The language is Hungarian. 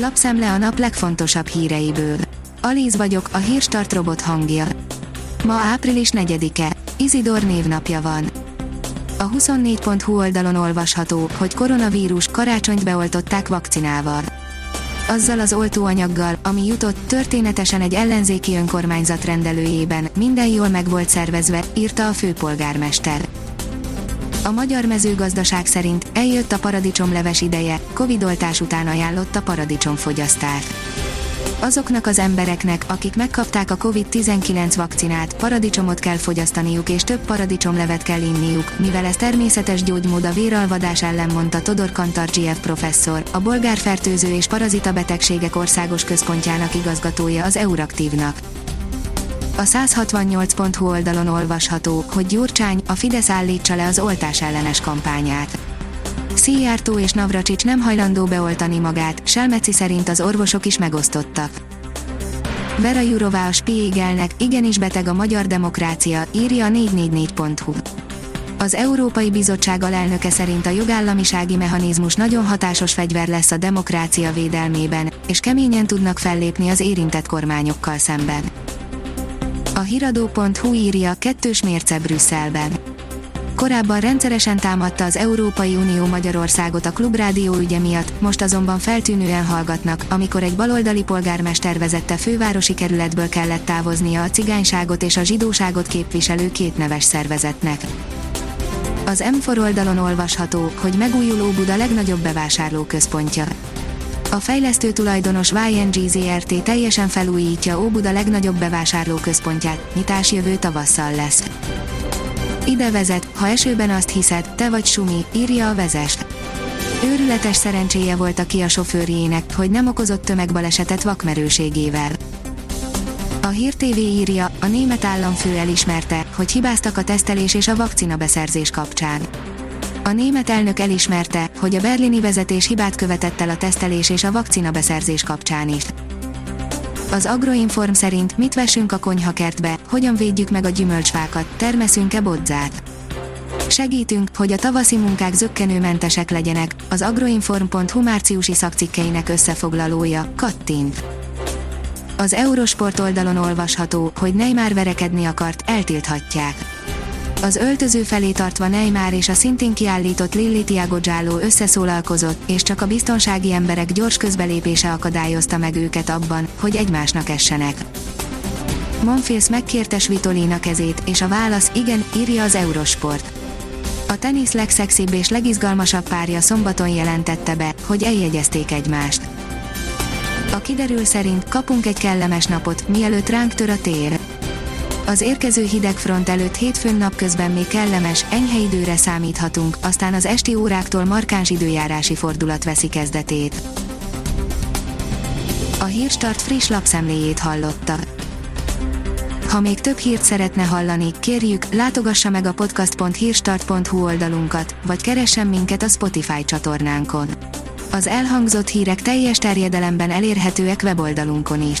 Lapszemle a nap legfontosabb híreiből. Alíz vagyok, a hírstart robot hangja. Ma április 4-e, Izidor névnapja van. A 24.hu oldalon olvasható, hogy koronavírus karácsonyt beoltották vakcinával. Azzal az oltóanyaggal, ami jutott történetesen egy ellenzéki önkormányzat rendelőjében, minden jól meg volt szervezve, írta a főpolgármester. A magyar mezőgazdaság szerint eljött a paradicsomleves ideje, covidoltás után ajánlott a paradicsomfogyasztás. Azoknak az embereknek, akik megkapták a COVID-19 vakcinát, paradicsomot kell fogyasztaniuk és több paradicsomlevet kell inniuk, mivel ez természetes gyógymód a véralvadás ellen mondta Todor Kantardzsiev professzor, a bolgárfertőző és parazita betegségek országos központjának igazgatója az Euraktívnak. A 168.hu oldalon olvasható, hogy Gyurcsány, a Fidesz állítsa le az oltás ellenes kampányát. Szijjártó és Navracsics nem hajlandó beoltani magát, Selmeci szerint az orvosok is megosztottak. Vera Jurová a Spiegelnek, igenis beteg a magyar demokrácia, írja a 444.hu. Az Európai Bizottság alelnöke szerint a jogállamisági mechanizmus nagyon hatásos fegyver lesz a demokrácia védelmében, és keményen tudnak fellépni az érintett kormányokkal szemben. A hiradó.hu írja kettős mérce Brüsszelben. Korábban rendszeresen támadta az Európai Unió Magyarországot a klubrádió ügye miatt, most azonban feltűnően hallgatnak, amikor egy baloldali polgármester vezette fővárosi kerületből kellett távoznia a cigányságot és a zsidóságot képviselő két neves szervezetnek. Az M4 oldalon olvasható, hogy megújuló Buda legnagyobb bevásárlóközpontja. A fejlesztő tulajdonos YNG ZRT teljesen felújítja Óbuda legnagyobb bevásárlóközpontját, nyitás jövő tavasszal lesz. Ide vezet, ha esőben azt hiszed, te vagy sumi, írja a vezes. Őrületes szerencséje volt a Kia sofőrjének, hogy nem okozott tömegbalesetet vakmerőségével. A Hír TV írja, a német államfő elismerte, hogy hibáztak a tesztelés és a vakcina beszerzés kapcsán. A német elnök elismerte, hogy a berlini vezetés hibát követett el a tesztelés és a vakcina beszerzés kapcsán is. Az Agroinform szerint mit vessünk a konyhakertbe, hogyan védjük meg a gyümölcsfákat, termeszünk-e bodzát. Segítünk, hogy a tavaszi munkák zöggenőmentesek legyenek, az agroinform.hu márciusi szakcikkeinek összefoglalója, kattint. Az Eurosport oldalon olvasható, hogy Neymar verekedni akart, eltilthatják. Az öltöző felé tartva Neymar és a szintén kiállított Lilli Tiago Giallo összeszólalkozott, és csak a biztonsági emberek gyors közbelépése akadályozta meg őket abban, hogy egymásnak essenek. Monfils megkérte Svitolina kezét, és a válasz igen, írja az Eurosport. A tenisz legszexibb és legizgalmasabb párja szombaton jelentette be, hogy eljegyezték egymást. A kiderül szerint kapunk egy kellemes napot, mielőtt ránk tör a tér. Az érkező hidegfront előtt hétfőn napközben még kellemes, enyhe időre számíthatunk, aztán az esti óráktól markáns időjárási fordulat veszi kezdetét. A Hírstart friss lapszemléjét hallotta. Ha még több hírt szeretne hallani, kérjük, látogassa meg a podcast.hírstart.hu oldalunkat, vagy keressen minket a Spotify csatornánkon. Az elhangzott hírek teljes terjedelemben elérhetőek weboldalunkon is.